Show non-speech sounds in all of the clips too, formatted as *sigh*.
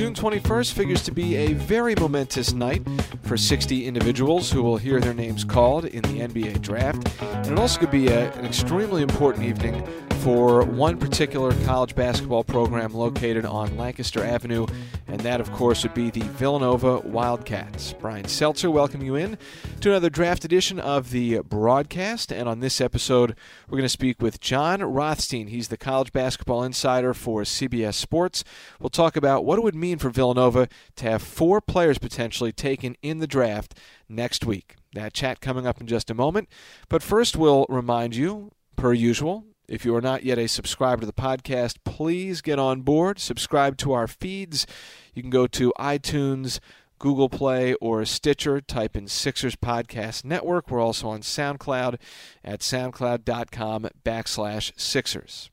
June 21st figures to be a very momentous night for 60 individuals who will hear their names called in the NBA draft. And it also could be a, an extremely important evening for one particular college basketball program located on Lancaster Avenue, and that, of course, would be the Villanova Wildcats. Brian Seltzer, welcome you in to another draft edition of the broadcast. And on this episode, we're going to speak with Jon Rothstein. He's the college basketball insider for CBS Sports. We'll talk about what it would mean for Villanova to have four players potentially taken in the draft next week. That chat coming up in just a moment. But first, we'll remind you, per usual, if you are not yet a subscriber to the podcast, please get on board. Subscribe to our feeds. You can go to iTunes, Google Play, or Stitcher. Type in Sixers Podcast Network. We're also on SoundCloud at soundcloud.com backslash Sixers.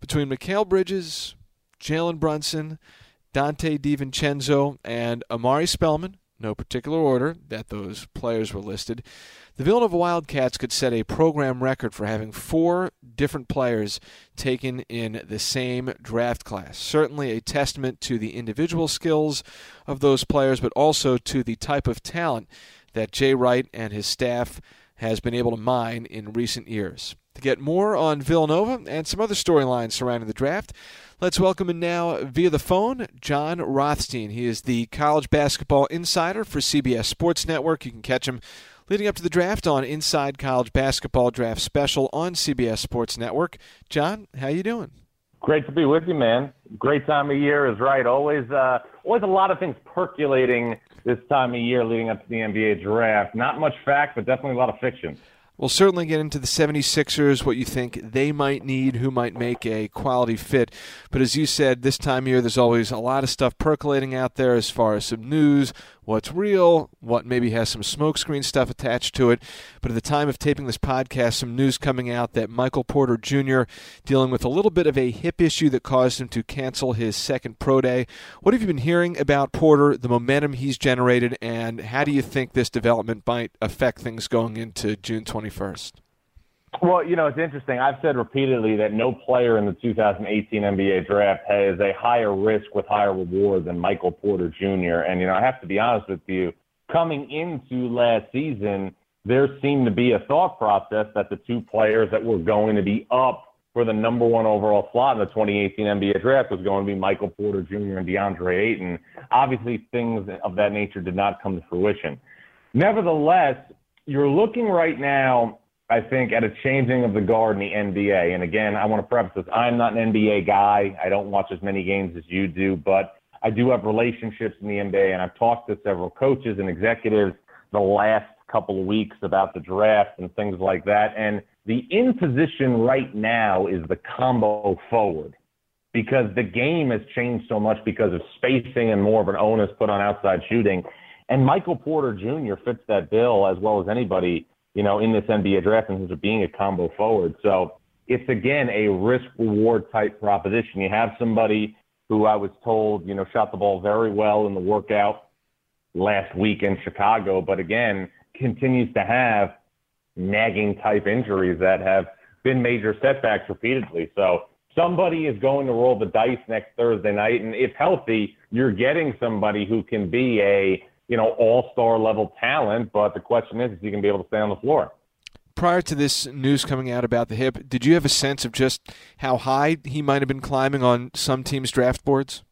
Between Mikal Bridges, Jalen Brunson, Donte DiVincenzo, and Omari Spellman, no particular order that those players were listed, the Villanova Wildcats could set a program record for having four different players taken in the same draft class. Certainly a testament to the individual skills of those players, but also to the type of talent that Jay Wright and his staff has been able to mine in recent years. To get more on Villanova and some other storylines surrounding the draft, let's welcome in now via the phone Jon Rothstein. He is the college basketball insider for CBS Sports Network. You can catch him leading up to the draft on Inside College Basketball Draft Special on CBS Sports Network. Jon, how you doing? Great to be with you, man. Great time of year is right. Always, uh, always a lot of things percolating this time of year leading up to the NBA draft. Not much fact, but definitely a lot of fiction. We'll certainly get into the 76ers, what you think they might need, who might make a quality fit. But as you said, this time of year, there's always a lot of stuff percolating out there as far as some news, what's real, what maybe has some smokescreen stuff attached to it. But at the time of taping this podcast, some news coming out that Michael Porter Jr. dealing with a little bit of a hip issue that caused him to cancel his second pro day. What have you been hearing about Porter, the momentum he's generated, and how do you think this development might affect things going into June 21st? Well, you know, it's interesting. I've said repeatedly that no player in the 2018 NBA draft has a higher risk with higher reward than Michael Porter Jr. And, you know, I have to be honest with you, coming into last season, there seemed to be a thought process that the two players that were going to be up for the number one overall slot in the 2018 NBA draft was going to be Michael Porter Jr. and DeAndre Ayton. Obviously, things of that nature did not come to fruition. Nevertheless, you're looking right now I think, at a changing of the guard in the NBA. And again, I want to preface this I'm not an NBA guy. I don't watch as many games as you do, but I do have relationships in the NBA. And I've talked to several coaches and executives the last couple of weeks about the draft and things like that. And the in position right now is the combo forward because the game has changed so much because of spacing and more of an onus put on outside shooting. And Michael Porter Jr. fits that bill as well as anybody you know, in this NBA draft in terms of being a combo forward. So it's again a risk reward type proposition. You have somebody who I was told, you know, shot the ball very well in the workout last week in Chicago, but again, continues to have nagging type injuries that have been major setbacks repeatedly. So somebody is going to roll the dice next Thursday night, and if healthy, you're getting somebody who can be a you know, all star level talent. But the question is, is he going to be able to stay on the floor? Prior to this news coming out about the hip, did you have a sense of just how high he might have been climbing on some teams' draft boards?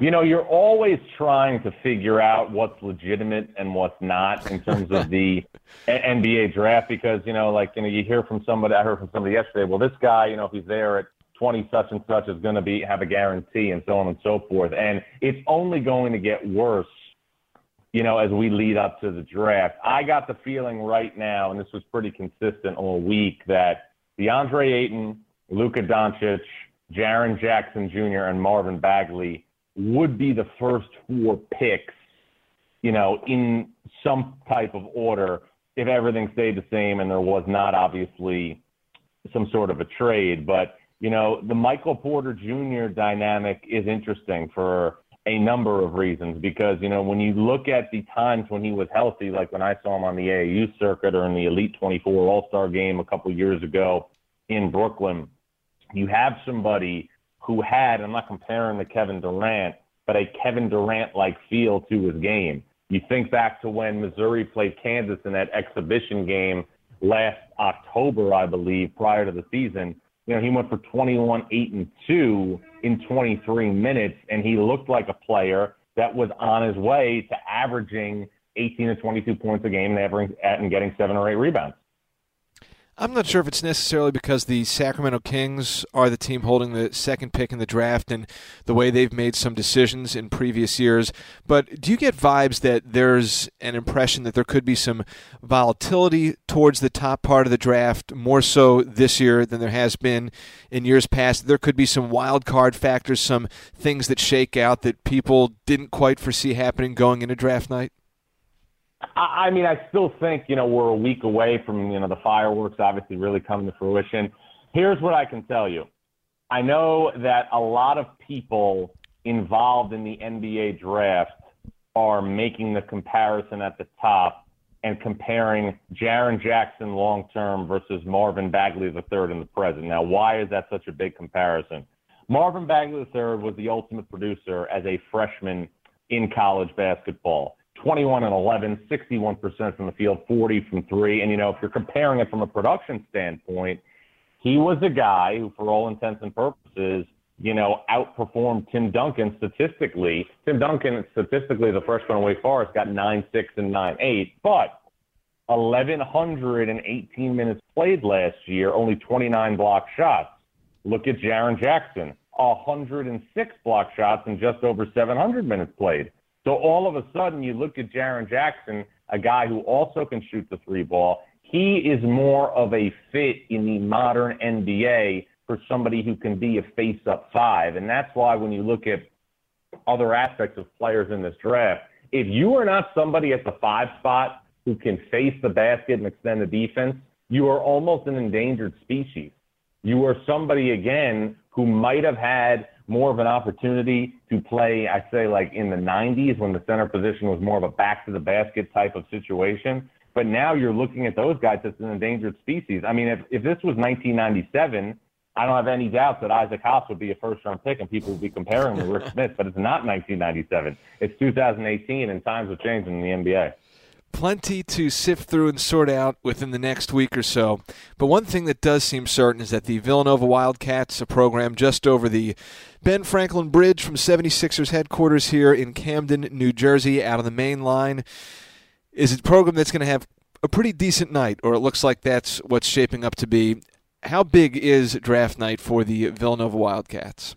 You know, you're always trying to figure out what's legitimate and what's not in terms of the *laughs* NBA draft because, you know, like, you know, you hear from somebody, I heard from somebody yesterday, well, this guy, you know, if he's there at 20 such and such is going to be have a guarantee and so on and so forth. And it's only going to get worse you know, as we lead up to the draft. I got the feeling right now, and this was pretty consistent all week, that DeAndre Ayton, Luka Doncic, Jaren Jackson Jr., and Marvin Bagley would be the first four picks, you know, in some type of order if everything stayed the same and there was not obviously some sort of a trade. But, you know, the Michael Porter Jr. dynamic is interesting for a number of reasons because you know when you look at the times when he was healthy, like when I saw him on the AAU circuit or in the Elite 24 All Star game a couple years ago in Brooklyn, you have somebody who had, I'm not comparing to Kevin Durant, but a Kevin Durant like feel to his game. You think back to when Missouri played Kansas in that exhibition game last October, I believe, prior to the season. You know, he went for 21, 8, and 2 in 23 minutes, and he looked like a player that was on his way to averaging 18 to 22 points a game and, and getting seven or eight rebounds. I'm not sure if it's necessarily because the Sacramento Kings are the team holding the second pick in the draft and the way they've made some decisions in previous years, but do you get vibes that there's an impression that there could be some volatility towards the top part of the draft, more so this year than there has been in years past? There could be some wild card factors, some things that shake out that people didn't quite foresee happening going into draft night? I mean, I still think, you know, we're a week away from, you know, the fireworks obviously really coming to fruition. Here's what I can tell you. I know that a lot of people involved in the NBA draft are making the comparison at the top and comparing Jaren Jackson long term versus Marvin Bagley third in the present. Now, why is that such a big comparison? Marvin Bagley third was the ultimate producer as a freshman in college basketball. 21 and 11, 61% from the field, 40 from three. And, you know, if you're comparing it from a production standpoint, he was a guy who, for all intents and purposes, you know, outperformed Tim Duncan statistically. Tim Duncan, statistically, the freshman in Wake Forest got 9 6 and 9 8, but 1,118 minutes played last year, only 29 block shots. Look at Jaren Jackson, 106 block shots and just over 700 minutes played. So all of a sudden, you look at Jaren Jackson, a guy who also can shoot the three ball. He is more of a fit in the modern NBA for somebody who can be a face up five. And that's why when you look at other aspects of players in this draft, if you are not somebody at the five spot who can face the basket and extend the defense, you are almost an endangered species. You are somebody, again, who might have had more of an opportunity to play, I say, like in the 90s when the center position was more of a back to the basket type of situation. But now you're looking at those guys as an endangered species. I mean, if, if this was 1997, I don't have any doubt that Isaac Haas would be a first round pick and people would be comparing him to Rik *laughs* Smits, but it's not 1997. It's 2018 and times have changed in the NBA plenty to sift through and sort out within the next week or so. But one thing that does seem certain is that the Villanova Wildcats, a program just over the Ben Franklin Bridge from 76ers headquarters here in Camden, New Jersey, out of the main line, is a program that's going to have a pretty decent night, or it looks like that's what's shaping up to be. How big is draft night for the Villanova Wildcats?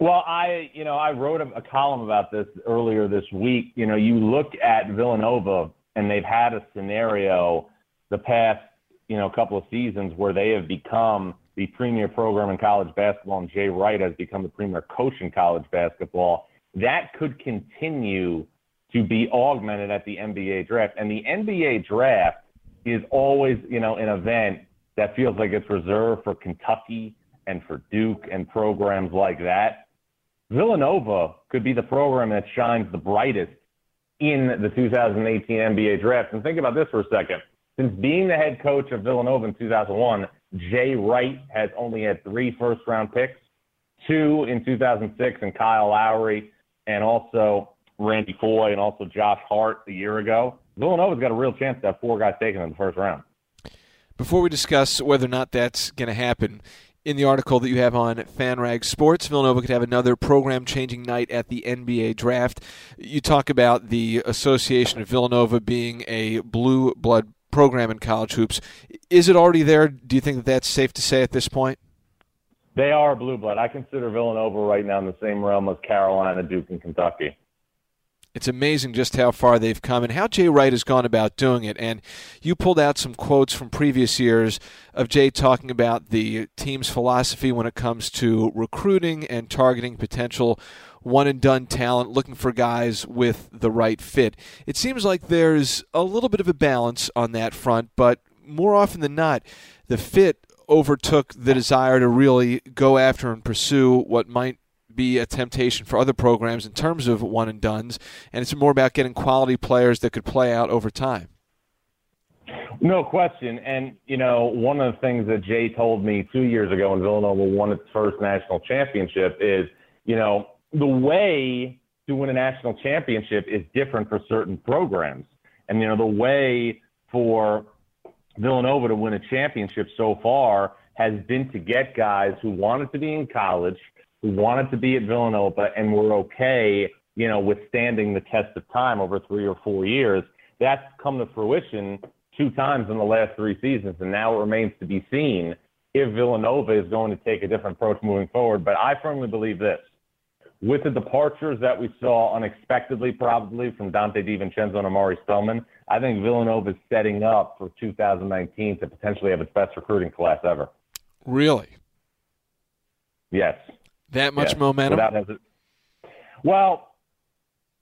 Well, I, you know, I wrote a, a column about this earlier this week. You know, you look at Villanova and they've had a scenario the past you know couple of seasons where they have become the premier program in college basketball, and Jay Wright has become the premier coach in college basketball. That could continue to be augmented at the NBA draft, and the NBA draft is always you know an event that feels like it's reserved for Kentucky and for Duke and programs like that. Villanova could be the program that shines the brightest in the 2018 NBA draft. And think about this for a second. Since being the head coach of Villanova in 2001, Jay Wright has only had three first round picks, two in 2006, and Kyle Lowry, and also Randy Foye, and also Josh Hart a year ago. Villanova's got a real chance to have four guys taken in the first round. Before we discuss whether or not that's going to happen, in the article that you have on FanRag Sports, Villanova could have another program changing night at the NBA draft. You talk about the association of Villanova being a blue blood program in college hoops. Is it already there? Do you think that that's safe to say at this point? They are blue blood. I consider Villanova right now in the same realm as Carolina, Duke, and Kentucky. It's amazing just how far they've come and how Jay Wright has gone about doing it. And you pulled out some quotes from previous years of Jay talking about the team's philosophy when it comes to recruiting and targeting potential one and done talent, looking for guys with the right fit. It seems like there's a little bit of a balance on that front, but more often than not, the fit overtook the desire to really go after and pursue what might be a temptation for other programs in terms of one and dones, and it's more about getting quality players that could play out over time. No question. And, you know, one of the things that Jay told me two years ago when Villanova won its first national championship is, you know, the way to win a national championship is different for certain programs. And, you know, the way for Villanova to win a championship so far has been to get guys who wanted to be in college, who wanted to be at Villanova, and were okay, you know, withstanding the test of time over three or four years. That's come to fruition two times in the last three seasons, and now it remains to be seen if Villanova is going to take a different approach moving forward. But I firmly believe this. With the departures that we saw unexpectedly, probably from Donte DiVincenzo and Omari Spellman, I think Villanova is setting up for 2019 to potentially have its best recruiting class ever. Really? Yes. That much yes. momentum? Well,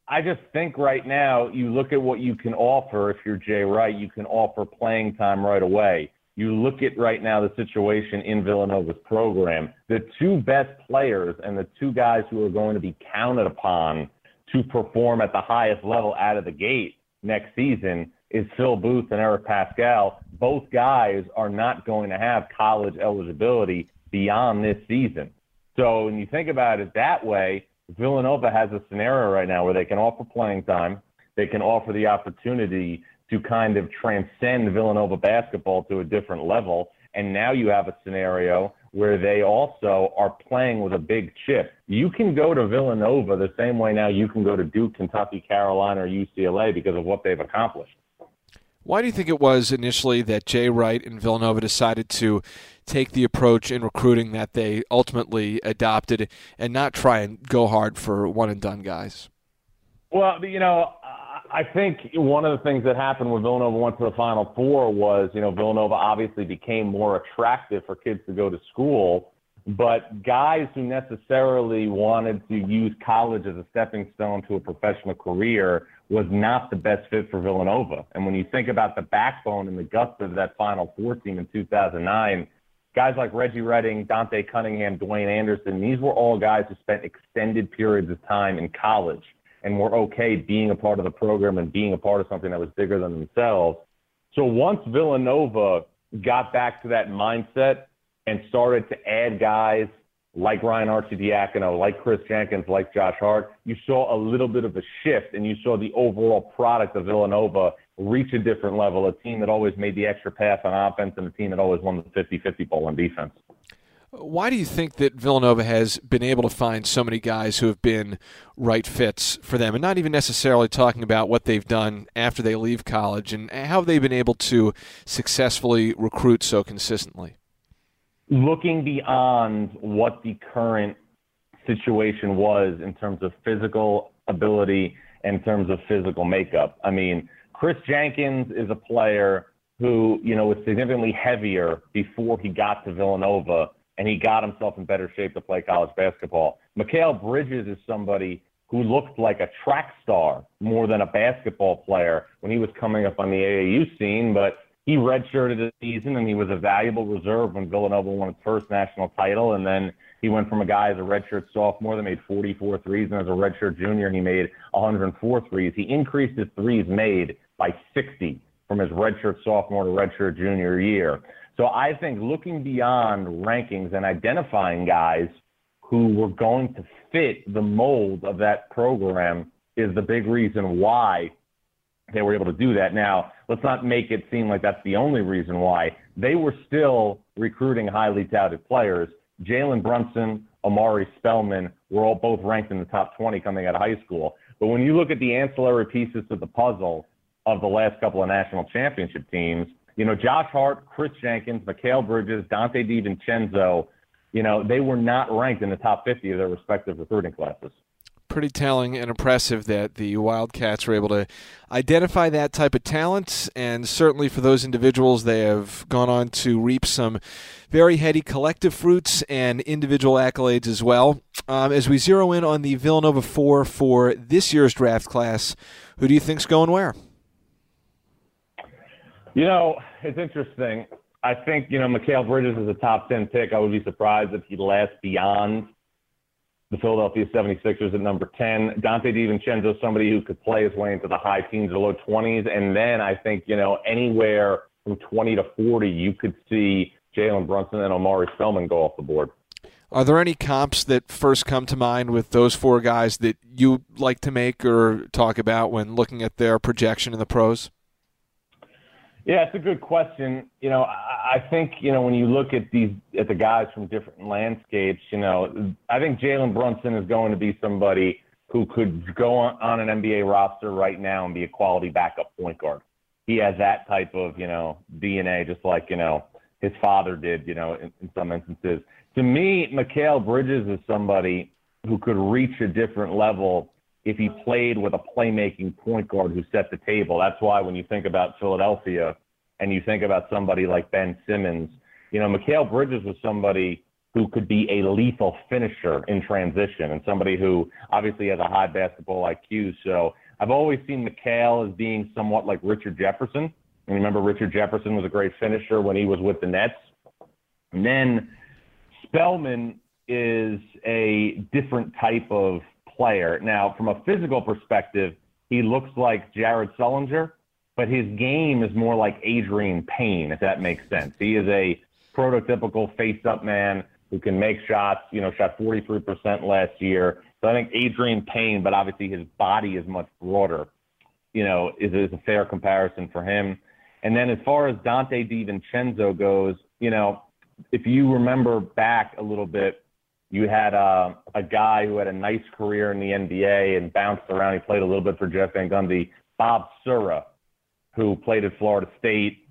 I just think right now you look at what you can offer. If you're Jay Wright, you can offer playing time right away. You look at right now the situation in Villanova's program. The two best players and the two guys who are going to be counted upon to perform at the highest level out of the gate next season is Phil Booth and Eric Paschall. Both guys are not going to have college eligibility beyond this season. So when you think about it that way, Villanova has a scenario right now where they can offer playing time, they can offer the opportunity to kind of transcend Villanova basketball to a different level. And now you have a scenario where they also are playing with a big chip. You can go to Villanova the same way now you can go to Duke, Kentucky, Carolina, or UCLA because of what they've accomplished. Why do you think it was initially that Jay Wright and Villanova decided to take the approach in recruiting that they ultimately adopted and not try and go hard for one and done guys? Well, you know, I think one of the things that happened when Villanova went to the Final Four was, you know, Villanova obviously became more attractive for kids to go to school, but guys who necessarily wanted to use college as a stepping stone to a professional career was not the best fit for Villanova. And when you think about the backbone and the guts of that Final Four team in 2009, guys like Reggie Redding, Dante Cunningham, Dwayne Anderson, these were all guys who spent extended periods of time in college and were okay being a part of the program and being a part of something that was bigger than themselves. So once Villanova got back to that mindset and started to add guys like Ryan Arcidiacono, uh, like Kris Jenkins, like Josh Hart, you saw a little bit of a shift and you saw the overall product of Villanova reach a different level, a team that always made the extra pass on offense and a team that always won the 50-50 ball on defense. Why do you think that Villanova has been able to find so many guys who have been right fits for them, and not even necessarily talking about what they've done after they leave college and how they've been able to successfully recruit so consistently? Looking beyond what the current situation was in terms of physical ability, in terms of physical makeup. I mean, Kris Jenkins is a player who, you know, was significantly heavier before he got to Villanova and he got himself in better shape to play college basketball. Mikal Bridges is somebody who looked like a track star more than a basketball player when he was coming up on the AAU scene, but he redshirted the season and he was a valuable reserve when Villanova won its first national title. And then he went from a guy as a redshirt sophomore that made 44 threes, and as a redshirt junior, he made 104 threes. He increased his threes made by 60 from his redshirt sophomore to redshirt junior year. So I think looking beyond rankings and identifying guys who were going to fit the mold of that program is the big reason why they were able to do that. Now, let's not make it seem like that's the only reason why. They were still recruiting highly touted players. Jalen Brunson, Omari Spellman were all both ranked in the top 20 coming out of high school. But when you look at the ancillary pieces to the puzzle of the last couple of national championship teams, you know, Josh Hart, Kris Jenkins, Mikal Bridges, Donte DiVincenzo, you know, they were not ranked in the top 50 of their respective recruiting classes pretty telling and impressive that the Wildcats were able to identify that type of talent. And certainly for those individuals, they have gone on to reap some very heady collective fruits and individual accolades as well. Um, as we zero in on the Villanova 4 for this year's draft class, who do you think's going where? You know, it's interesting. I think, you know, Mikal Bridges is a top 10 pick. I would be surprised if he lasts beyond the Philadelphia 76ers at number 10. Donte DiVincenzo, somebody who could play his way into the high teens or low 20s. And then I think, you know, anywhere from 20 to 40, you could see Jalen Brunson and Omari Spellman go off the board. Are there any comps that first come to mind with those four guys that you like to make or talk about when looking at their projection in the pros? Yeah, it's a good question. You know, I, think you know when you look at these at the guys from different landscapes, you know, I think Jalen Brunson is going to be somebody who could go on, on an NBA roster right now and be a quality backup point guard. He has that type of you know DNA, just like you know his father did. You know, in, in some instances. To me, Mikal Bridges is somebody who could reach a different level if he played with a playmaking point guard who set the table. That's why when you think about Philadelphia and you think about somebody like Ben Simmons, you know, Mikal Bridges was somebody who could be a lethal finisher in transition and somebody who obviously has a high basketball IQ. So I've always seen Mikal as being somewhat like Richard Jefferson. And remember, Richard Jefferson was a great finisher when he was with the Nets. And then Spellman is a different type of player. Now, from a physical perspective, he looks like Jared Sullinger, but his game is more like Adreian Payne, if that makes sense. He is a prototypical face-up man who can make shots. You know, shot 43% last year. So I think Adreian Payne, but obviously his body is much broader. You know, is, is a fair comparison for him. And then as far as Donte DiVincenzo goes, you know, if you remember back a little bit, you had uh, a guy who had a nice career in the NBA and bounced around. He played a little bit for Jeff Van Gundy, Bob Sura, who played at Florida State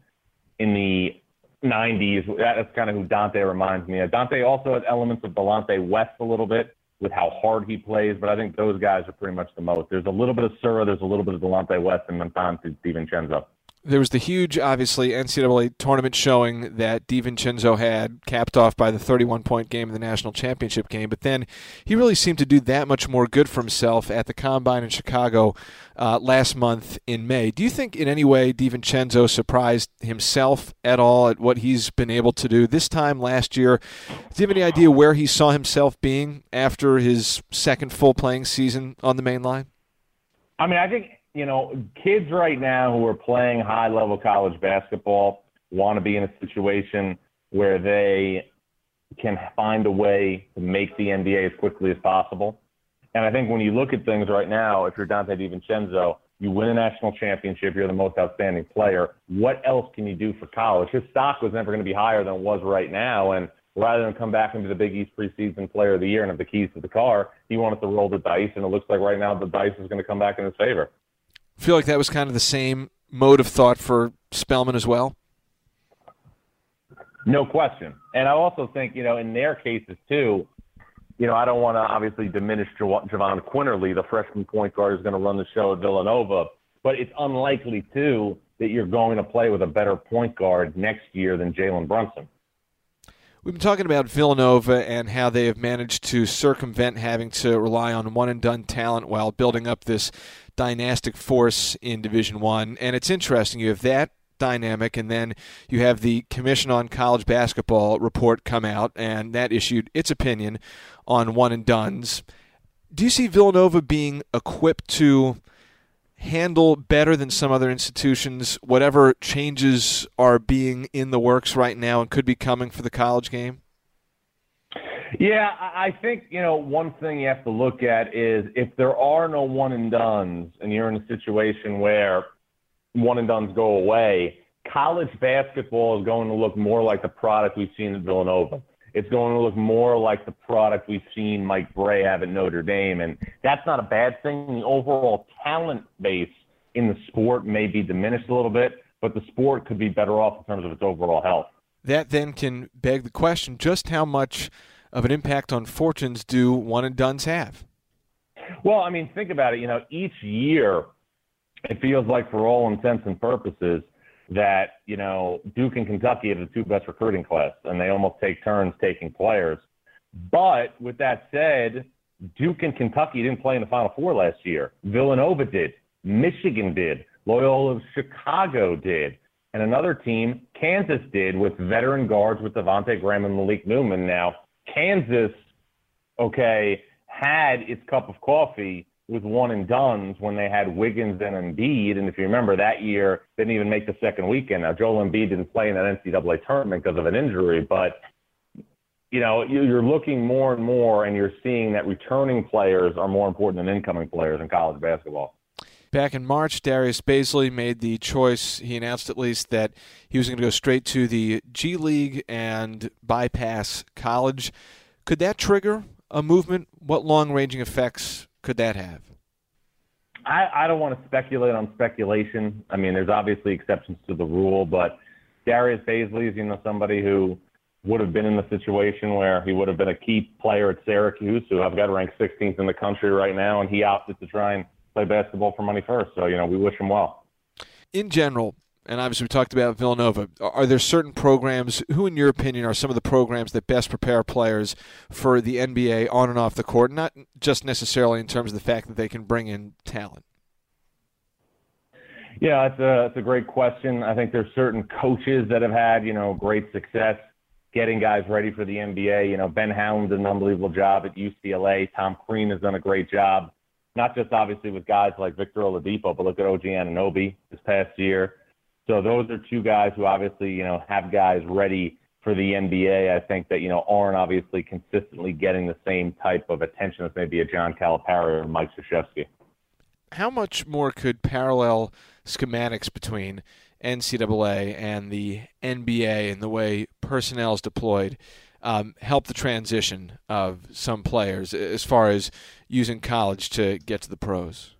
in the 90s. That's kind of who Donte reminds me of. Donte also has elements of Delonte West a little bit with how hard he plays, but I think those guys are pretty much the most. There's a little bit of Sura, there's a little bit of Delonte West, and Donte DiVincenzo there was the huge, obviously, NCAA tournament showing that DiVincenzo had, capped off by the 31 point game in the national championship game. But then he really seemed to do that much more good for himself at the combine in Chicago uh, last month in May. Do you think in any way DiVincenzo surprised himself at all at what he's been able to do this time last year? Do you have any idea where he saw himself being after his second full playing season on the main line? I mean, I think you know, kids right now who are playing high level college basketball want to be in a situation where they can find a way to make the NBA as quickly as possible. And I think when you look at things right now, if you're Donte DiVincenzo, you win a national championship, you're the most outstanding player. What else can you do for college? His stock was never going to be higher than it was right now. And rather than come back into the Big East preseason player of the year and have the keys to the car, he wanted to roll the dice. And it looks like right now the dice is going to come back in his favor feel like that was kind of the same mode of thought for Spellman as well? No question. And I also think, you know, in their cases too, you know, I don't want to obviously diminish Jahvon Quinerly, the freshman point guard who's going to run the show at Villanova, but it's unlikely too that you're going to play with a better point guard next year than Jalen Brunson. We've been talking about Villanova and how they have managed to circumvent having to rely on one and done talent while building up this dynastic force in Division One. And it's interesting. You have that dynamic, and then you have the Commission on College Basketball report come out, and that issued its opinion on one and dones. Do you see Villanova being equipped to handle better than some other institutions whatever changes are being in the works right now and could be coming for the college game? Yeah, I think, you know, one thing you have to look at is if there are no one and dones and you're in a situation where one and dones go away, college basketball is going to look more like the product we've seen at Villanova. It's going to look more like the product we've seen Mike Brey have at Notre Dame. And that's not a bad thing. The overall talent base in the sport may be diminished a little bit, but the sport could be better off in terms of its overall health. That then can beg the question just how much of an impact on fortunes do one and dones have? Well, I mean, think about it. You know, each year it feels like, for all intents and purposes, that you know Duke and Kentucky have the two best recruiting class, and they almost take turns taking players. But with that said, Duke and Kentucky didn't play in the Final Four last year. Villanova did. Michigan did. Loyola of Chicago did. And another team, Kansas did, with veteran guards with Devonte Graham and Malik Newman. Now, Kansas, okay, had its cup of coffee with one and dones when they had Wiggins and Embiid. And if you remember that year, didn't even make the second weekend. Now Joel Embiid didn't play in that NCAA tournament because of an injury, but you know you're looking more and more, and you're seeing that returning players are more important than incoming players in college basketball. Back in March, Darius Bazley made the choice. He announced at least that he was going to go straight to the G League and bypass college. Could that trigger a movement? What long ranging effects could that have? I, I don't want to speculate on speculation. I mean, there's obviously exceptions to the rule, but Darius Bazley is, you know, somebody who would have been in the situation where he would have been a key player at Syracuse, who I've got ranked 16th in the country right now, and he opted to try and play basketball for money first. So, you know, we wish them well. In general, and obviously we talked about Villanova. Are there certain programs, who in your opinion are some of the programs that best prepare players for the NBA on and off the court, not just necessarily in terms of the fact that they can bring in talent? Yeah, it's a, it's a great question. I think there's certain coaches that have had, you know, great success getting guys ready for the NBA. You know, Ben Howland did an unbelievable job at UCLA. Tom Crean has done a great job, not just obviously with guys like Victor Oladipo, but look at OG Anunoby this past year. So those are two guys who obviously, you know, have guys ready for the NBA. I think that, you know, aren't obviously consistently getting the same type of attention as maybe a John Calipari or Mike Krzyzewski. How much more could parallel schematics between NCAA and the NBA and the way personnel is deployed um, help the transition of some players as far as using college to get to the pros?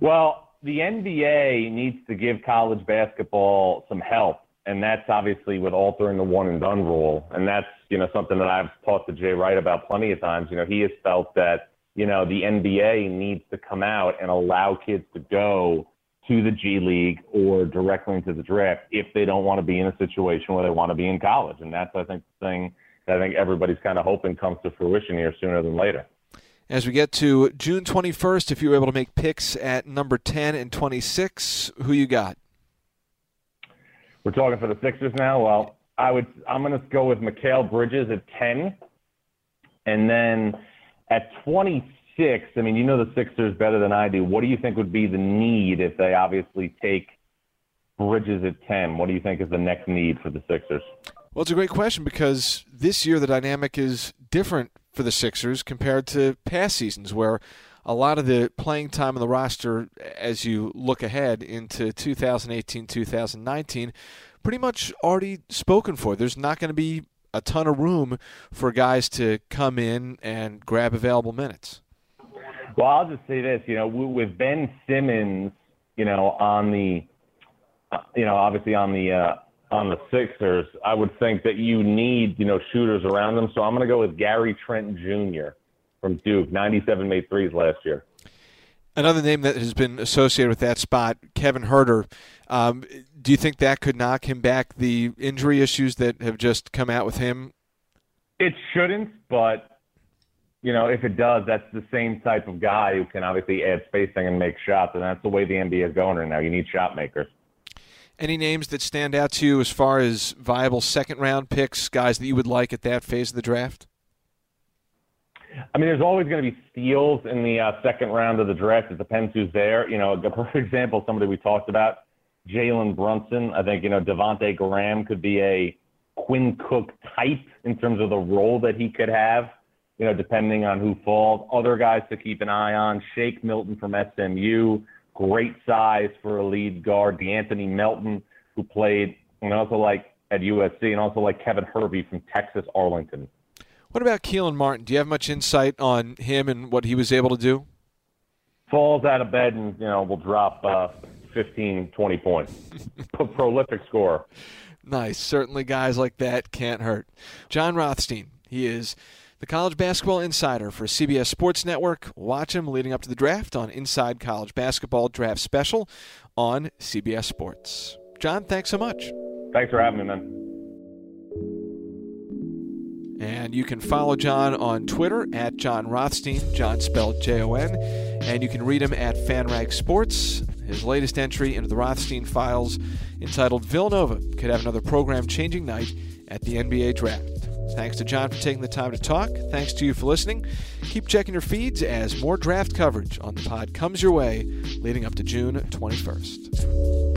Well, the NBA needs to give college basketball some help, and that's obviously with altering the one and done rule. And that's you know something that I've talked to Jay Wright about plenty of times. You know, he has felt that you know the NBA needs to come out and allow kids to go to the G League or directly into the draft if they don't want to be in a situation where they want to be in college. And that's I think the thing I think everybody's kind of hoping comes to fruition here sooner than later. As we get to June 21st, if you were able to make picks at number 10 and 26, who you got? We're talking for the Sixers now. Well, I would I'm going to go with Mikal Bridges at 10, and then at 26. I mean, you know the Sixers better than I do. What do you think would be the need if they obviously take Bridges at 10? What do you think is the next need for the Sixers? Well, it's a great question because this year the dynamic is different for the Sixers compared to past seasons where a lot of the playing time on the roster as you look ahead into 2018 2019 pretty much already spoken for. There's not going to be a ton of room for guys to come in and grab available minutes. Well, I'll just say this, you know, with Ben Simmons, you know, on the, uh, you know, obviously on the uh, on the Sixers, I would think that you need, you know, shooters around them. So I'm going to go with Gary Trent Jr. from Duke. 97 made threes last year. Another name that has been associated with that spot, Kevin Huerter. Um, do you think that could knock him back? The injury issues that have just come out with him. It shouldn't, but you know, if it does, that's the same type of guy who can obviously add spacing and make shots, and that's the way the NBA is going right now. You need shot makers. Any names that stand out to you as far as viable second round picks, guys that you would like at that phase of the draft? I mean, there's always going to be steals in the uh, second round of the draft. It depends who's there. You know, *laughs* for example, somebody we talked about, Jalen Brunson. I think, you know, Devonte Graham could be a Quinn Cook type in terms of the role that he could have, you know, depending on who falls. Other guys to keep an eye on, Shake Milton from SMU great size for a lead guard. De'Anthony Melton, who played and also like at USC, and also like Kevin Hervey from Texas Arlington. What about Kelan Martin? Do you have much insight on him and what he was able to do? Falls out of bed and you know will drop uh, 15, 20 points. *laughs* Prolific scorer. Nice. Certainly, guys like that can't hurt. Jon Rothstein. He is the college basketball insider for CBS Sports Network. Watch him leading up to the draft on Inside College Basketball Draft Special on CBS Sports. Jon, thanks so much. Thanks for having me, man. And you can follow Jon on Twitter at Jon Rothstein, Jon spelled J O N. And you can read him at FanRag Sports. His latest entry into the Rothstein files entitled Villanova could have another program changing night at the NBA draft. Thanks to Jon for taking the time to talk. Thanks to you for listening. Keep checking your feeds as more draft coverage on the pod comes your way leading up to June 21st.